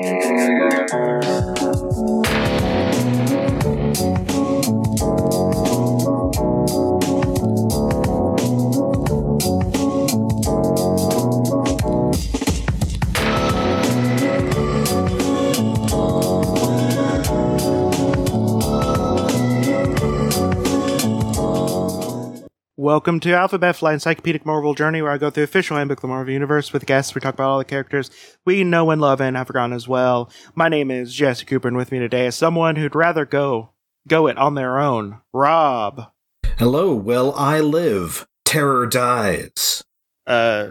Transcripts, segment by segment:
Thank you. Welcome to Alphabet Flight Encyclopedic Marvel Journey, where I go through the official handbook of the Marvel Universe with guests. We talk about all the characters we know and love and have forgotten as well. My name is Jesse Cooper, and with me today is someone who'd rather go go it on their own. Rob. Hello, well, I live. Terror dies. Uh,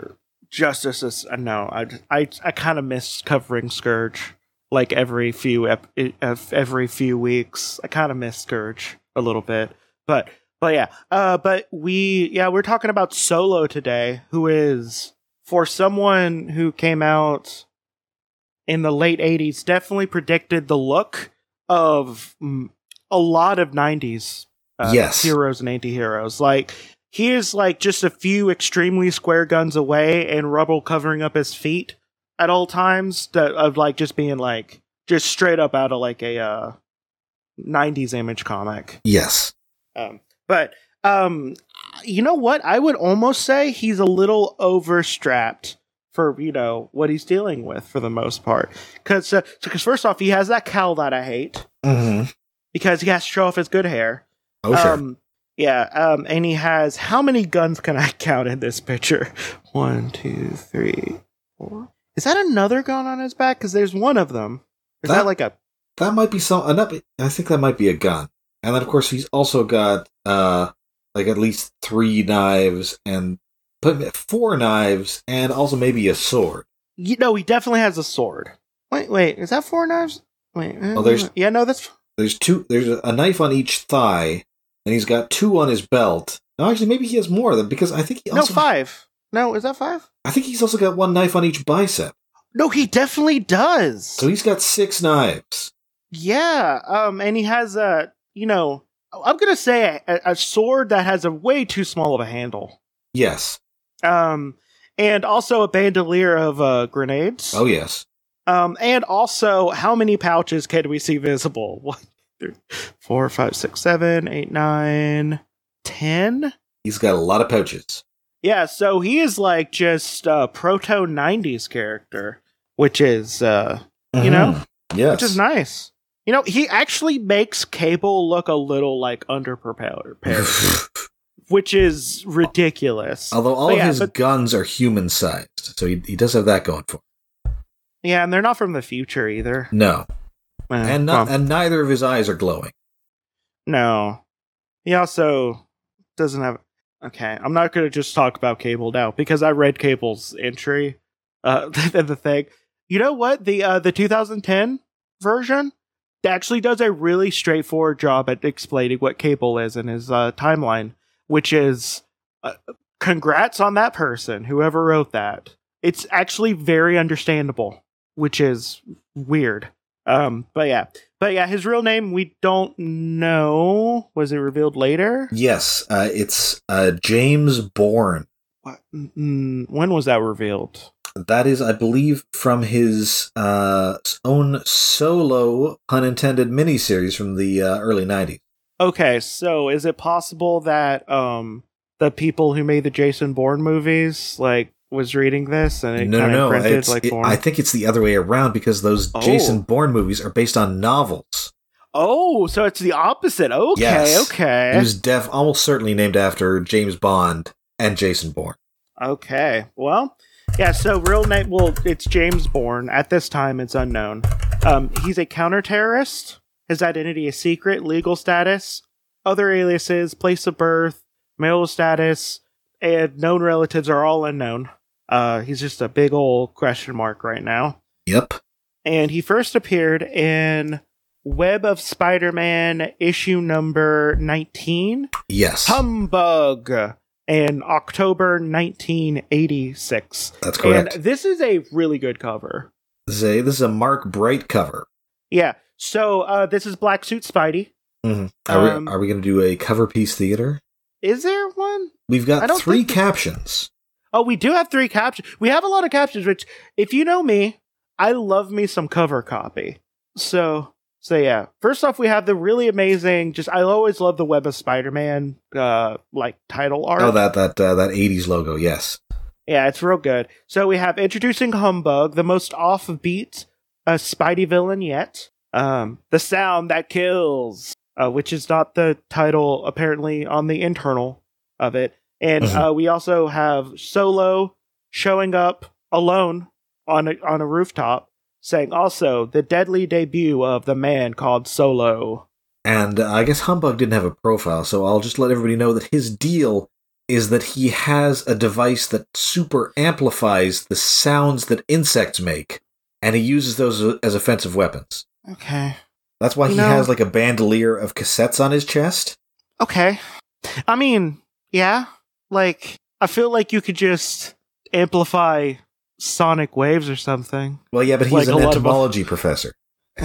Justice is uh, no. I I I kind of miss covering Scourge like every few ep- every few weeks. I kind of miss Scourge a little bit, but but yeah, uh, but we yeah we're talking about Solo today, who is for someone who came out in the late '80s, definitely predicted the look of mm, a lot of '90s uh, yes. heroes and anti-heroes. Like he is like just a few extremely square guns away, and rubble covering up his feet at all times. That of like just being like just straight up out of like a uh, '90s image comic. Yes. Um, but um, you know what? I would almost say he's a little overstrapped for you know what he's dealing with for the most part. Because uh, because first off, he has that cowl that I hate Mm-hmm. because he has to show off his good hair. Oh, sure. Um, yeah, um, and he has how many guns can I count in this picture? One, two, three, four. Is that another gun on his back? Because there's one of them. Is that, That- like a that might be some. Uh, I think that might be a gun. And then, of course, he's also got uh, like at least three knives and put four knives and also maybe a sword. You know, he definitely has a sword. Wait, wait, is that four knives? Wait, uh, Oh, there's- yeah, no, that's There's two. There's a knife on each thigh, and he's got two on his belt. No, actually, maybe he has more than because I think he no five. No, is that five? I think he's also got one knife on each bicep. No, he definitely does. So he's got six knives. yeah, um, and he has a, you know, I'm gonna say a, a sword that has a way too small of a handle. Yes. Um, and also a bandolier of uh, grenades. Oh yes. Um, and also, how many pouches can we see visible? One, three, four, five, six, seven, eight, nine, ten. He's got a lot of pouches. Yeah, so he is like just a proto '90s character, which is uh, You know? Mhm. Yes. which is nice. You know, he actually makes Cable look a little like underprepared, which is ridiculous. Although all But of yeah, his but- guns are human sized, so he, he does have that going for him. yeah, and they're not from the future either. No, Eh, and not, well, and neither of his eyes are glowing. no. He also doesn't have. Okay, I'm not going to just talk about Cable now because I read Cable's entry. Uh, the thing, you know what the uh the 2010 version actually does a really straightforward job at explaining what Cable is in his uh, timeline, which is uh, congrats on that person whoever wrote that. It's actually very understandable, which is weird. Um, but yeah, but yeah, his real name we don't know. Was it revealed later? Yes, uh, it's uh, James Bourne. When was that revealed? That is, I believe, from his uh, own solo, pun intended, miniseries from the uh, early '90s. Okay, so is it possible that um the people who made the Jason Bourne movies like was reading this and it no, kind no, of no. printed It's, like it-? I think it's the other way around because those Oh. Jason Bourne movies are based on novels. oh, so it's the opposite. Okay, Yes. okay, He was def almost certainly named after James Bond and Jason Bourne. okay. Well, yeah. So real name, well, it's James Bourne. At this time, it's unknown. Um, he's a counter-terrorist. His identity is secret. Legal status, other aliases, place of birth, marital status, and known relatives are all unknown. Uh, he's just a big old question mark right now. Yep. and he first appeared in Web of Spider-Man issue number 19, Yes. Humbug, in October 1986. That's correct. And this is a really good cover. This is a this is a Mark Bright cover. Yeah. So uh, this is Black Suit Spidey. Mhm. Are Um, we are we going to do a cover piece theater? Is there one? We've got three captions. Oh, we do have three captions. We have a lot of captions, which, if you know me, I love me some cover copy. So so yeah. First off, we have the really amazing. Just I always love the Web of Spider-Man uh like title art. Oh, that that uh, that '80s logo. Yes. Yeah, it's real good. So we have introducing Humbug, the most offbeat uh, Spidey villain yet. Um, the sound that kills, uh, which is not the title apparently on the internal of it. And Mhm. uh, we also have Solo showing up alone on a, on a rooftop, saying also the deadly debut of the man called Solo. And uh, I guess Humbug didn't have a profile, so I'll just let everybody know that his deal is that he has a device that super amplifies the sounds that insects make, and he uses those as offensive weapons. Okay. That's why he know- has like a bandolier of cassettes on his chest. Okay. I mean, yeah. Like, I feel like you could just amplify sonic waves or something. Well, yeah, but he's Like an lot of- entomology professor,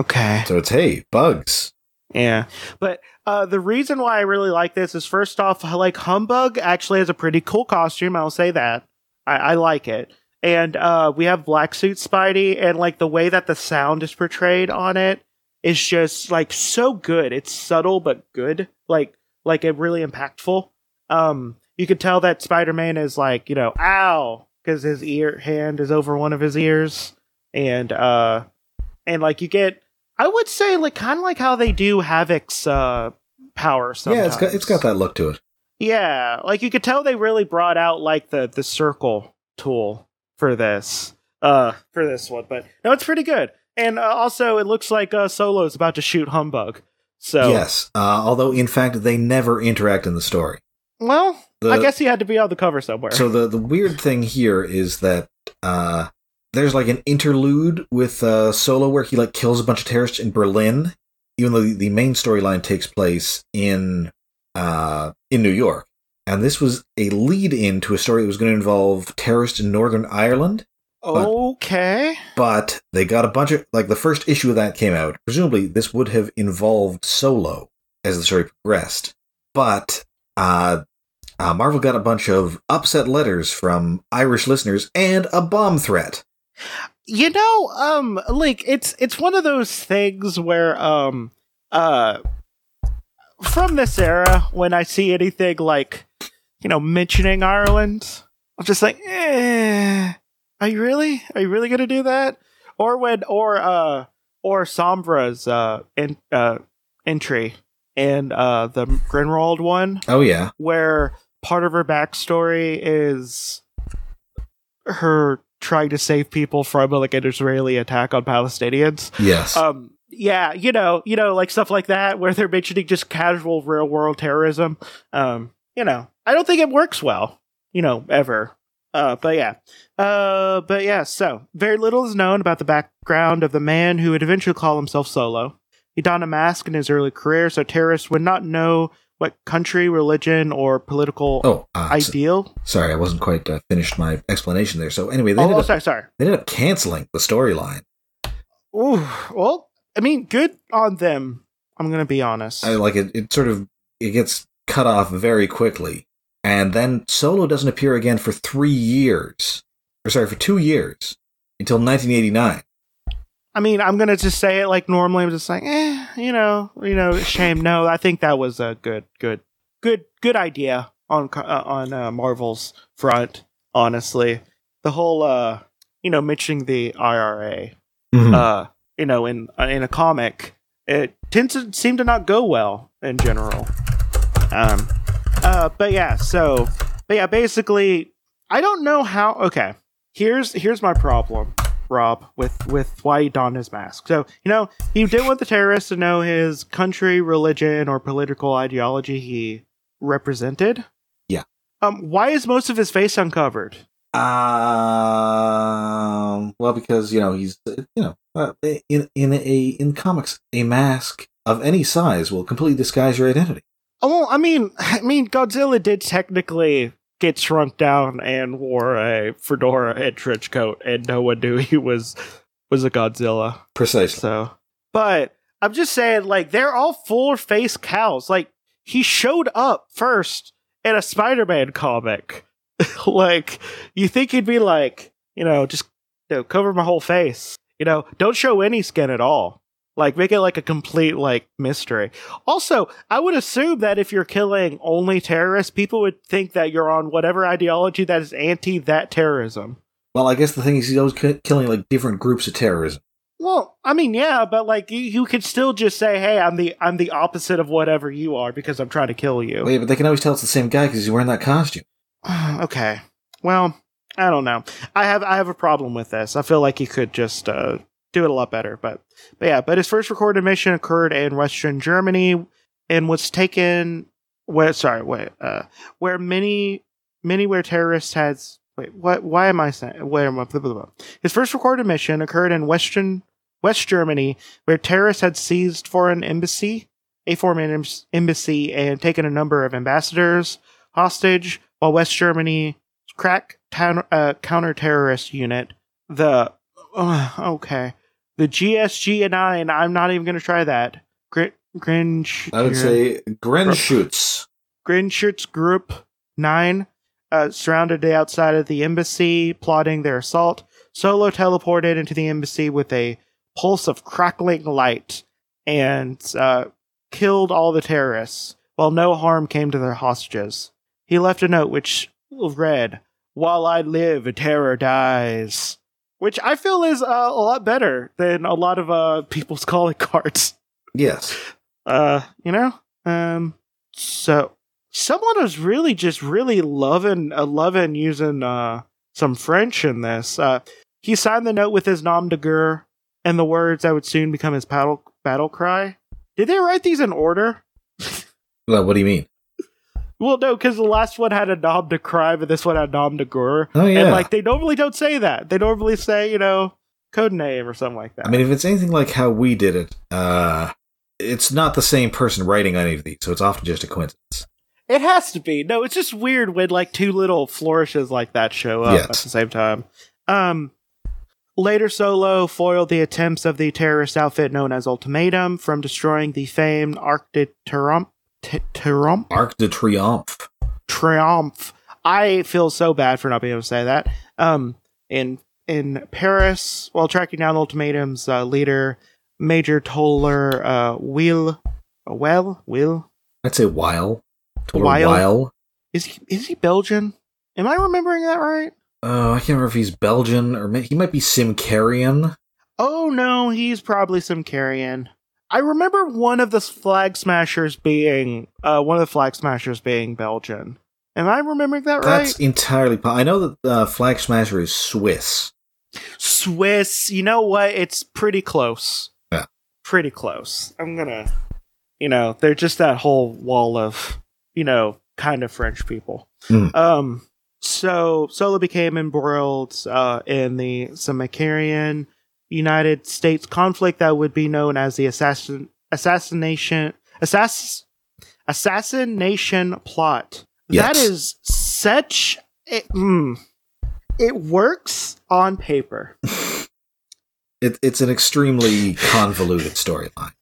okay. so it's hey, bugs. Yeah. But uh, the reason why I really like this is first off, I like, Humbug actually has a pretty cool costume. I'll say that. I, I like it. And uh, we have Black Suit Spidey, and like the way that the sound is portrayed on it is just like so good. It's subtle but good. Like, like it really impactful. Um, you could tell that Spider Man is like, you know, ow, because his ear hand is over one of his ears, and uh, and like you get, I would say like kind of like how they do Havoc's uh power. Sometimes. Yeah, it's got it's got that look to it. Yeah, like you could tell they really brought out like the the circle tool for this uh for this one, but no, it's pretty good. And uh, also, it looks like uh, Solo's about to shoot Humbug. So Yes, uh, although in fact they never interact in the story. well, The- I guess he had to be on the cover somewhere. So the the weird thing here is that uh, there's like an interlude with uh, Solo where he like kills a bunch of terrorists in Berlin, even though the, the main storyline takes place in uh, in New York. And this was a lead in to a story that was going to involve terrorists in Northern Ireland. okay, But they got a bunch of like the first issue of that came out. Presumably, this would have involved Solo as the story progressed. But uh, uh, Marvel got a bunch of upset letters from Irish listeners and a bomb threat. you know, um, like it's it's one of those things where um uh from this era when I see anything like you know mentioning Ireland, I'm just like, eh, are you really? Are you really gonna do that? Or when or uh or Sombra's uh in, uh entry and uh the Grinwald one Oh yeah, where part of her backstory is her trying to save people from like an Israeli attack on Palestinians. yes, Um, yeah, you know, you know, like stuff like that where they're mentioning just casual real world terrorism. Um, you know, I don't think it works well, you know, ever. Uh, but yeah, uh, but yeah. So very little is known about the background of the man who would eventually call himself Solo. He donned a mask in his early career, so terrorists would not know what country, religion, or political oh, uh, ideal. sorry, I wasn't quite uh, finished my explanation there. So anyway, they Oh, ended, oh, up, sorry, sorry. they ended up canceling the storyline. Ooh, well, I mean, good on them. I'm gonna be honest. I like it. It sort of it gets cut off very quickly, and then Solo doesn't appear again for three years, or sorry, for two years until 1989. I mean, I'm gonna just say it like normally. I'm just like, eh, you know, you know, shame. No, I think that was a good, good, good, good idea on uh, on uh, Marvel's front. Honestly, the whole, uh, you know, mentioning the IRA, Hmm. uh, you know, in uh, in a comic, it tends to seem to not go well in general. Um, uh, but yeah, so, but yeah, basically, I don't know how. Okay, here's here's my problem. Rob with with why he donned his mask. So you know he didn't want the terrorists to know his country, religion, or political ideology he represented. Yeah. Um. Why is most of his face uncovered? Um. Well, because you know he's uh, you know uh, in in a in comics a mask of any size will completely disguise your identity. Oh, well, I mean, I mean, Godzilla did technically get shrunk down and wore a fedora and trench coat, and no one knew he was was a Godzilla. Precisely. So, but I'm just saying, like, they're all full face cows. Like, he showed up first in a Spider Man comic. like, you think he'd be like, you know, just you know, cover my whole face. You know, don't show any skin at all. Like make it like a complete like mystery. Also, I would assume that if you're killing only terrorists, people would think that you're on whatever ideology that is anti that terrorism. Well, I guess the thing is he's always ki- killing like different groups of terrorism. Well, I mean, yeah, but like you, you could still just say, "Hey, I'm the I'm the opposite of whatever you are because I'm trying to kill you." Wait, but they can always tell it's the same guy because he's wearing that costume. okay. Well, I don't know. I have I have a problem with this. I feel like he could just uh, do it a lot better. But but yeah. But his first recorded mission occurred in Western Germany and was taken. Where sorry, wait. Uh, where many many where terrorists had. Wait, what? Why am I saying? Where am I? Blah, blah, blah. His first recorded mission occurred in Western West Germany, where terrorists had seized foreign embassy, a foreign embassy, and taken a number of ambassadors hostage, while West Germany crack counter, uh, counter-terrorist unit, the uh, okay, the GSG and I, and I'm not even going to try that. Grin, I would say Grenzschutz. Grenzschutz Group Nine uh, surrounded the outside of the embassy, plotting their assault. Solo teleported into the embassy with a pulse of crackling light and uh, killed all the terrorists, while no harm came to their hostages. He left a note which read, While I live, terror dies. Which I feel is uh, a lot better than a lot of uh, people's calling cards. Yes. Uh, you know? Um, so someone was really just really loving, uh, loving using, uh, some French in this. Uh, he signed the note with his nom de guerre and the words that would soon become his battle battle cry. Did they write these in order? well, what do you mean? Well, no, because the last one had a nom de cry, but this one had nom de guerre. Oh yeah. And like they normally don't say that. They normally say, you know, code name or something like that. I mean, if it's anything like how we did it, uh, it's not the same person writing any of these, so it's often just a coincidence. It has to be. No, it's just weird when like two little flourishes like that show up Yes. at the same time. Um later Solo foiled the attempts of the terrorist outfit known as Ultimatum from destroying the famed Arc de Triomphe. T- Triomphe? Arc de Triomphe. Triumph. I feel so bad for not being able to say that. Um, in in Paris, while tracking down Ultimatum's uh, leader, Major Toller uh, Will, well, Will I'd say while. Weil? while. is he is he Belgian? Am I remembering that right? Oh, I can't remember if he's Belgian or he might be Symkarian. Oh no, he's probably some carrion. I remember one of the flag smashers being uh, one of the flag smashers being Belgian. Am I remembering that right? That's entirely. Po- I know that uh, Flag Smasher is Swiss. Swiss. You know what? It's pretty close. Yeah. Pretty close. I'm gonna, you know, they're just that whole wall of, you know, kind of French people. Hmm. Um. So Solo became embroiled uh, in the Symkarian United States conflict that would be known as the assassin assassination assass assassination plot. That Yes. is such it, mm, it works on paper. It, it's an extremely convoluted storyline.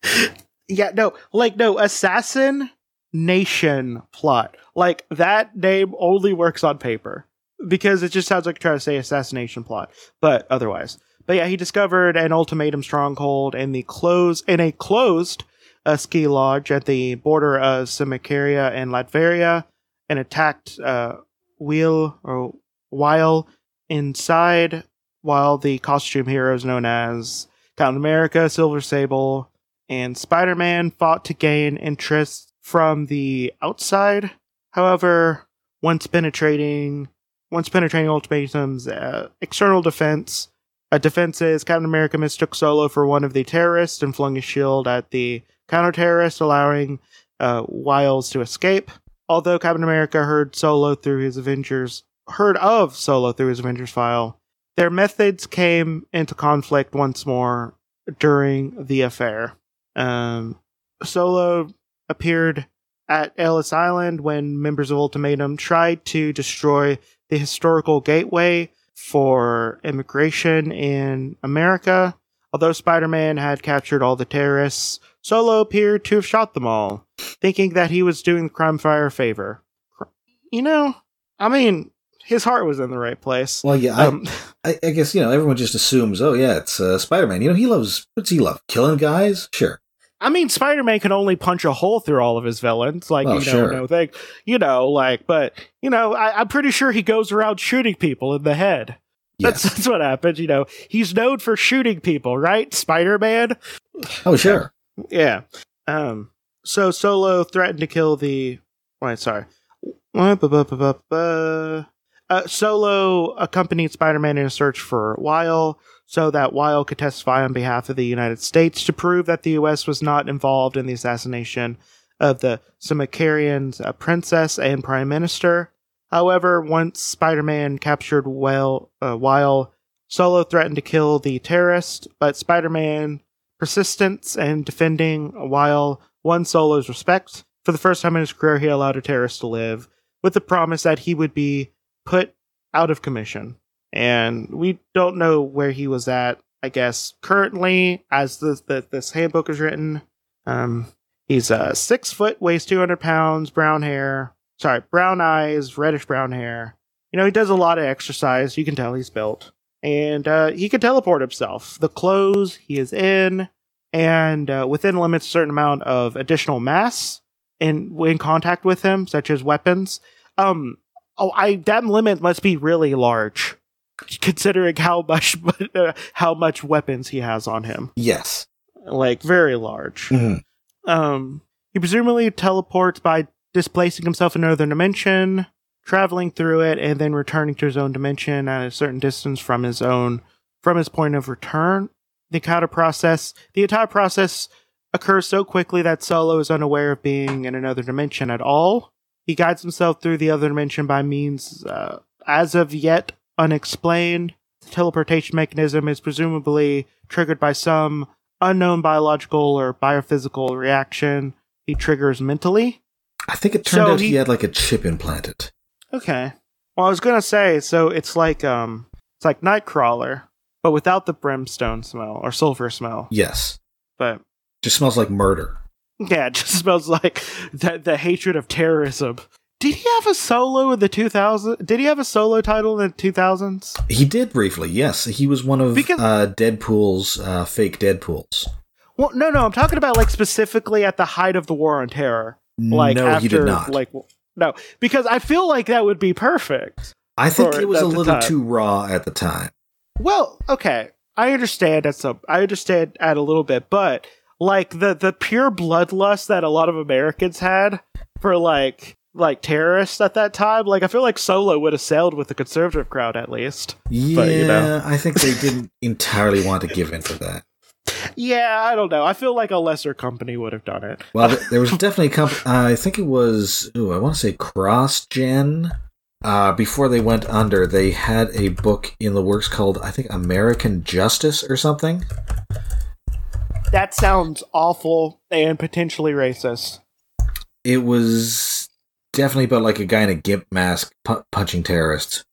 Yeah, no, like no assassin nation plot. Like that name only works on paper because it just sounds like trying to say assassination plot, but otherwise. But yeah, he discovered an ultimatum stronghold in the close in a closed uh, ski lodge at the border of Symkaria and Latveria, and attacked uh, Wheel or while inside. While the costume heroes known as Captain America, Silver Sable, and Spider Man fought to gain interest from the outside. However, once penetrating, once penetrating Ultimatum's uh, external defense, uh, defenses, Captain America mistook Solo for one of the terrorists and flung his shield at the counter terrorist, allowing uh, Wiles to escape. Although Captain America heard Solo through his Avengers, heard of Solo through his Avengers file, their methods came into conflict once more during the affair. Um, Solo appeared at Ellis Island when members of Ultimatum tried to destroy the historical gateway for immigration in America. Although Spider Man had captured all the terrorists, Solo appeared to have shot them all, thinking that he was doing the crime fire a favor. You know, I mean, his heart was in the right place. Well, yeah, I, Um, I, I guess you know everyone just assumes, oh yeah, it's uh, Spider Man. You know, he loves what's he love? Killing guys? Sure. I mean, Spider Man can only punch a hole through all of his villains. Like, Oh, you know, sure. no thing. You know, like, but, you know, I, I'm pretty sure he goes around shooting people in the head. That's, Yes. that's what happens. You know, he's known for shooting people, right? Spider Man? Oh sure. Yeah. Um. So Solo threatened to kill the. Wait, sorry. Uh, Uh, Solo accompanied Spider-Man in a search for Weil, so that Weil could testify on behalf of the United States to prove that the U.S. was not involved in the assassination of the Symkarian uh, princess and prime minister. However, once Spider-Man captured Weil, uh, Weil, Solo threatened to kill the terrorist, but Spider-Man persistence and defending Weil won Solo's respect. For the first time in his career, he allowed a terrorist to live with the promise that he would be put out of commission. And we don't know where he was at, I guess, currently, as the, the this handbook is written. Um, he's uh, six foot, weighs 200 pounds, brown hair, sorry, brown eyes, reddish brown hair. You know, he does a lot of exercise. You can tell he's built and uh, he can teleport himself. The clothes he is in, and uh, within limits a certain amount of additional mass in in contact with him, such as weapons. Um, oh, I that limit must be really large, considering how much uh, how much weapons he has on him. Yes. Like very large. Mhm. Um, he presumably teleports by displacing himself in another dimension, traveling through it, and then returning to his own dimension at a certain distance from his own from his point of return. The entire process, the entire process occurs so quickly that Solo is unaware of being in another dimension at all. He guides himself through the other dimension by means, uh, as of yet unexplained. The teleportation mechanism is presumably triggered by some unknown biological or biophysical reaction he triggers mentally. I think it turned So out he, he- had like a chip implanted. Okay. Well, I was gonna say, so it's like um, it's like Nightcrawler, but without the brimstone smell or sulfur smell. Yes. But Just smells like murder. Yeah, it just smells like the the hatred of terrorism. Did he have a solo in the 2000? Did he have a solo title in the 2000s? He did briefly, yes. He was one of Because- uh, Deadpool's uh, fake Deadpools. Well, no, no, I'm talking about like specifically at the height of the war on terror. Like no, after, he did not. Like no, because I feel like that would be perfect. I think it was a little time. too raw at the time. Well, okay, I understand at some, I understand at a little bit, but like the the pure bloodlust that a lot of Americans had for like like terrorists at that time, like I feel like Solo would have sailed with the conservative crowd at least. Yeah, But, you know. I think they didn't entirely want to give in for that. Yeah, I don't know. I feel like a lesser company would have done it. Well, there was definitely a comp- uh, I think it was. Ooh, I want to say CrossGen. Uh, before they went under, they had a book in the works called I think American Justice or something. That sounds awful and potentially racist. It was definitely about like a guy in a gimp mask pu- punching terrorists.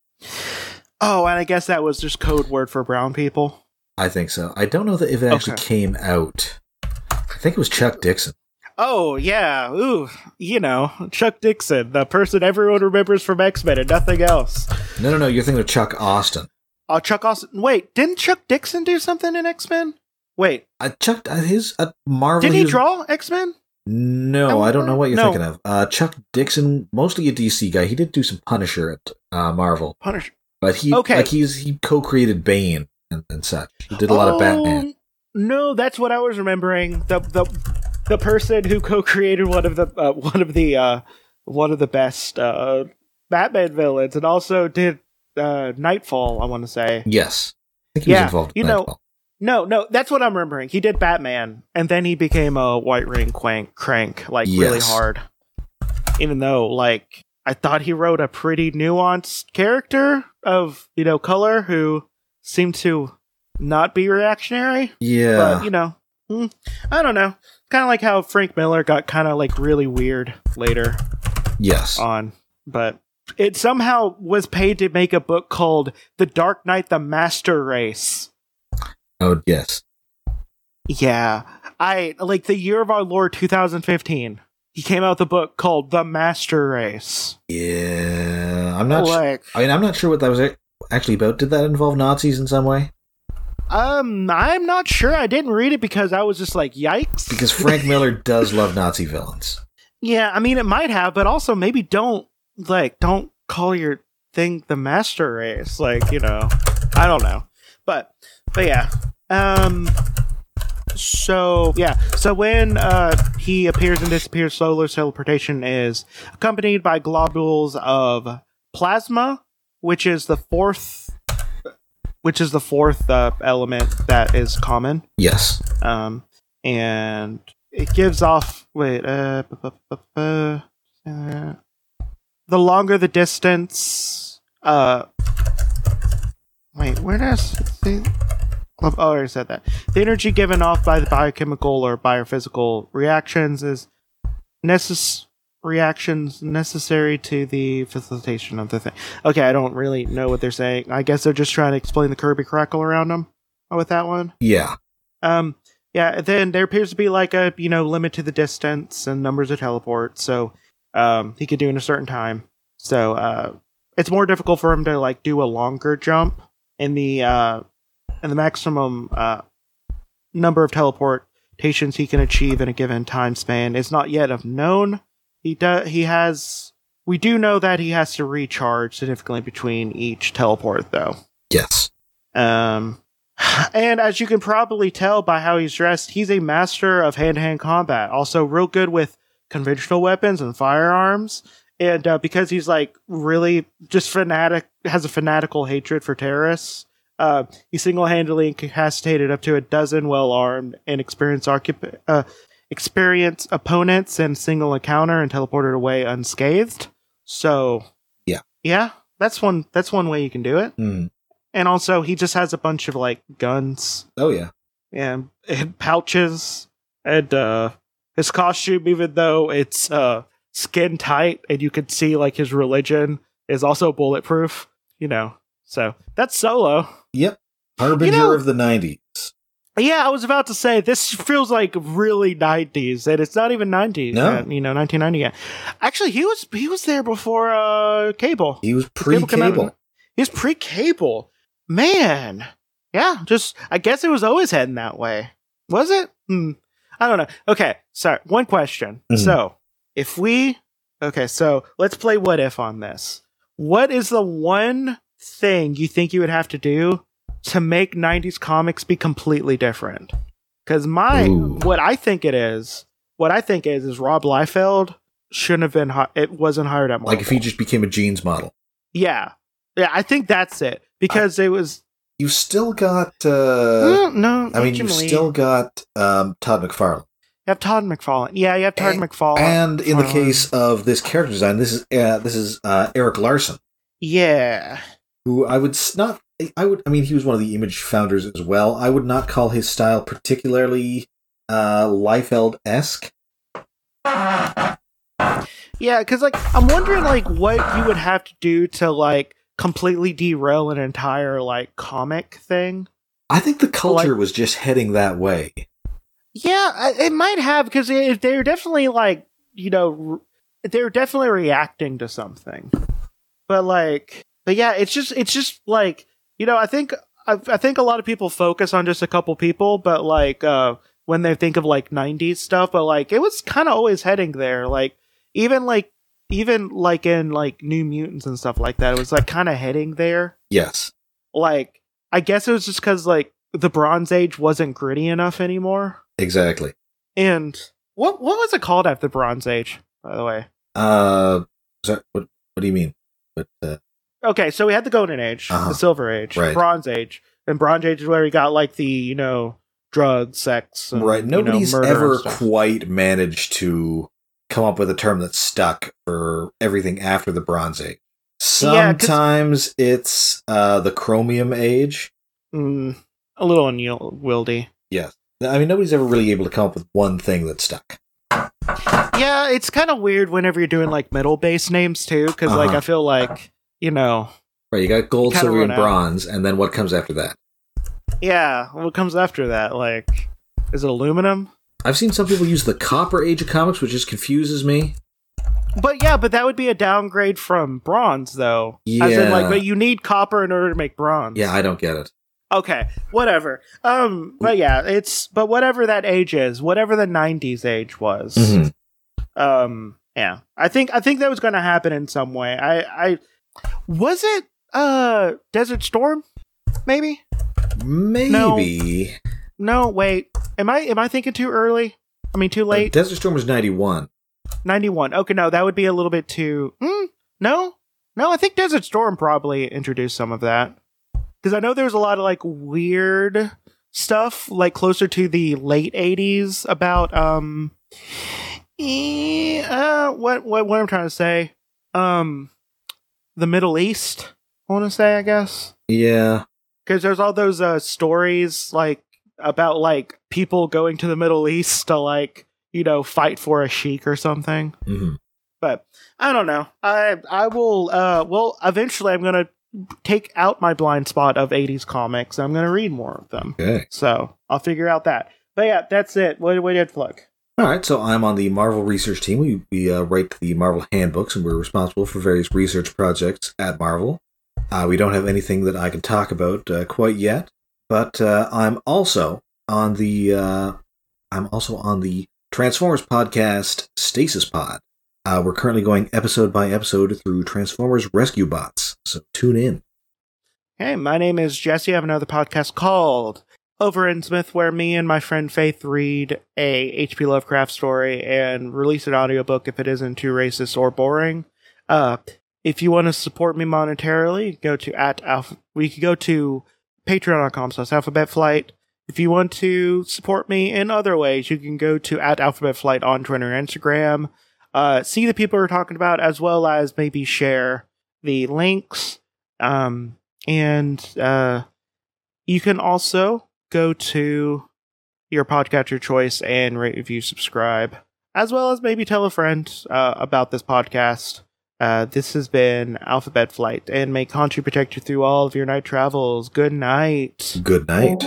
Oh, and I guess that was just code word for brown people. I think so. I don't know that if it actually Okay. came out. I think it was Chuck Dixon. Oh yeah, ooh, you know, Chuck Dixon, the person everyone remembers from X Men and nothing else. No, no, no. You're thinking of Chuck Austin. Oh, Chuck Austin. Wait, didn't Chuck Dixon do something in X Men? Wait, Uh, Chuck, uh, his uh, Marvel. did he was- draw X Men? No, I don't know what you're No. thinking of. Uh, Chuck Dixon, mostly a DC guy. He did do some Punisher at uh, Marvel, Punisher. but he Okay. like he's he co-created Bane and, and such. He did a lot of Batman. Oh, No, that's what I was remembering. The the the person who co-created one of the uh, one of the uh, one of the best uh, Batman villains, and also did uh, Nightfall. I want to say. Yes, I think he was Yeah, involved. you in know- Nightfall. No, no, that's what I'm remembering. He did Batman, and then he became a White Ring Quank, crank, like really hard. Even though, like, I thought he wrote a pretty nuanced character of you know color who seemed to not be reactionary. yeah, But you know, hmm, I don't know. Kind of like how Frank Miller got kind of like really weird later yes, on, but it somehow was paid to make a book called The Dark Knight: The Master Race. Oh yes. Yeah. I like the year of our Lord 2015. he came out with a book called The Master Race. Yeah, I'm not. su- like, I mean, I'm not sure what that was actually about. Did that involve Nazis in some way? um, I'm not sure. I didn't read it because I was just like, yikes. Because Frank Miller does love Nazi villains. yeah, I mean, it might have, but also maybe don't like don't call your thing the Master Race. Like, you know, I don't know, but but yeah. Um. So yeah, so when uh, he appears and disappears, solar teleportation is accompanied by globules of plasma, which is the fourth, which is the fourth uh, element that is common. Yes. Um, and it gives off. Wait, uh, uh, the longer the distance. Uh, wait, where does it say? Oh, I already said that. The energy given off by the biochemical or biophysical reactions is necess- reactions necessary to the facilitation of the thing. Okay, I don't really know what they're saying. I guess they're just trying to explain the Kirby crackle around them with that one. Yeah. Um, yeah, then there appears to be like a, you know, limit to the distance and numbers of teleports, so um he could do in a certain time. So uh it's more difficult for him to like do a longer jump in the uh in the maximum uh number of teleportations he can achieve in a given time span is not yet of known. He does he has we do know that he has to recharge significantly between each teleport though. Yes. Um, and as you can probably tell by how he's dressed, he's a master of hand to hand combat. Also, real good with conventional weapons and firearms. And uh, because he's like really just fanatic, has a fanatical hatred for terrorists, uh, he single handedly incapacitated up to a dozen well armed and experienced occup- uh, experienced opponents in single encounter and teleported away unscathed. So, Yeah. yeah, that's one. That's one way you can do it Hmm. and also he just has a bunch of like guns Oh yeah. and, and pouches and uh his costume even though it's uh skin tight and you can see like his religion is also bulletproof you know so that's solo Yep. Harbinger You know- of the '90s. yeah i was about to say this feels like really 90s and it's not even 90s No. yet, you know 1990 yet actually he was he was there before uh cable He was Cable pre-cable. He was pre-cable. Man. Yeah, just I guess it was always heading that way. Was it? Hmm. I don't know. Okay, sorry. One question. Mhm. So, if we Okay, so let's play what if on this. What is the one thing you think you would have to do to make 90s comics be completely different? Cuz my Ooh. what I think it is, what I think is is Rob Liefeld shouldn't have been hi- it wasn't hired at Marvel. Like if he just became a jeans model. Yeah. Yeah, I think that's it. Because it was You still got. uh Mm, no, I mean, you've still got um, Todd McFarlane. you have Todd McFarlane. Yeah, you have Todd And- McFarlane. And in the case of this character design, this is uh, this is uh, Erik Larsen, Yeah. who I would not. I would. I mean, he was one of the Image founders as well. I would not call his style particularly uh, Liefeld esque. Yeah, because like I'm wondering like what you would have to do to like completely derail an entire like comic thing. I think the culture Like- was just heading that way. Yeah, it might have because they're definitely like you know they're definitely reacting to something. But like, but yeah, it's just it's just like you know I think I, I think a lot of people focus on just a couple people, but like uh when they think of like '90s stuff, but like it was kind of always heading there. Like even like even like in like New Mutants and stuff like that, it was like kind of heading there Yes. like I guess it was just because like the Bronze Age wasn't gritty enough anymore. Exactly. And what what was it called after the Bronze Age, by the way? Uh, sorry, what what do you mean? But uh, Okay, so we had the Golden Age, Uh-huh. the Silver Age, Right. Bronze Age, and Bronze Age is where we got like the you know drugs, sex, and, right, you know, nobody's ever quite managed to come up with a term that's stuck for everything after the Bronze Age. Yeah, Sometimes it's uh, the Chromium Age. mm, a little unwieldy. Yes. I mean, nobody's ever really able to come up with one thing that stuck. Yeah, it's kind of weird whenever you're doing like metal base names too, because like Uh-huh. I feel like you know, Right, you got gold, You silver, and run out. bronze, and then what comes after that? yeah, what comes after that? Like, is it aluminum? I've seen some people use the Copper Age of Comics, which just confuses me. But yeah, but that would be a downgrade from bronze, though. As in, like, but you need copper in order to make bronze. Yeah, I don't get it. Okay, whatever. Um, but yeah, it's but whatever that age is, whatever the '90s age was. Mhm. Um, yeah, I think I think that was going to happen in some way. I, I was it uh Desert Storm, maybe. Maybe. No, wait. Am I am I thinking too early? I mean, too Uh, late. Desert Storm was 91. 91. Okay, no, that would be a little bit too. Mm, no, no, I think Desert Storm probably introduced some of that because I know there's a lot of like weird stuff, like closer to the late 80s about um, eh, uh, what what what I'm trying to say, um, the Middle East. I want to say, I guess, Yeah. because there's all those uh stories like about like people going to the Middle East to like you know fight for a sheik or something hmm but I don't know. I I will. Uh, well, eventually, I'm gonna take out my blind spot of '80s comics. I'm gonna read more of them. Okay. So I'll figure out that. But yeah, that's it. What what did Fluck? All right, so I'm on the Marvel research team. We we uh, write the Marvel handbooks, and we're responsible for various research projects at Marvel. Uh, we don't have anything that I can talk about uh, quite yet, but uh, I'm also on the uh, I'm also on the Transformers podcast Stasis Pod. Uh, we're currently going episode by episode through Transformers Rescue Bots, so tune in. Hey, my name is Jesse. I have another podcast called Over in Smith, where me and my friend Faith read a H.P. Lovecraft story and release an audiobook if it isn't too racist or boring. Uh, if you want to support me monetarily, go to at alpha. We could go to patreon.com slash alphabet flight. If you want to support me in other ways, you can go to at alphabet flight on Twitter and Instagram. Uh, see the people we're talking about, as well as maybe share the links. Um, and uh, you can also go to your podcatcher choice and rate, review, subscribe, as well as maybe tell a friend uh, about this podcast. Uh, this has been Alphabet Flight, and may Country protect you through all of your night travels. Good night. Good night.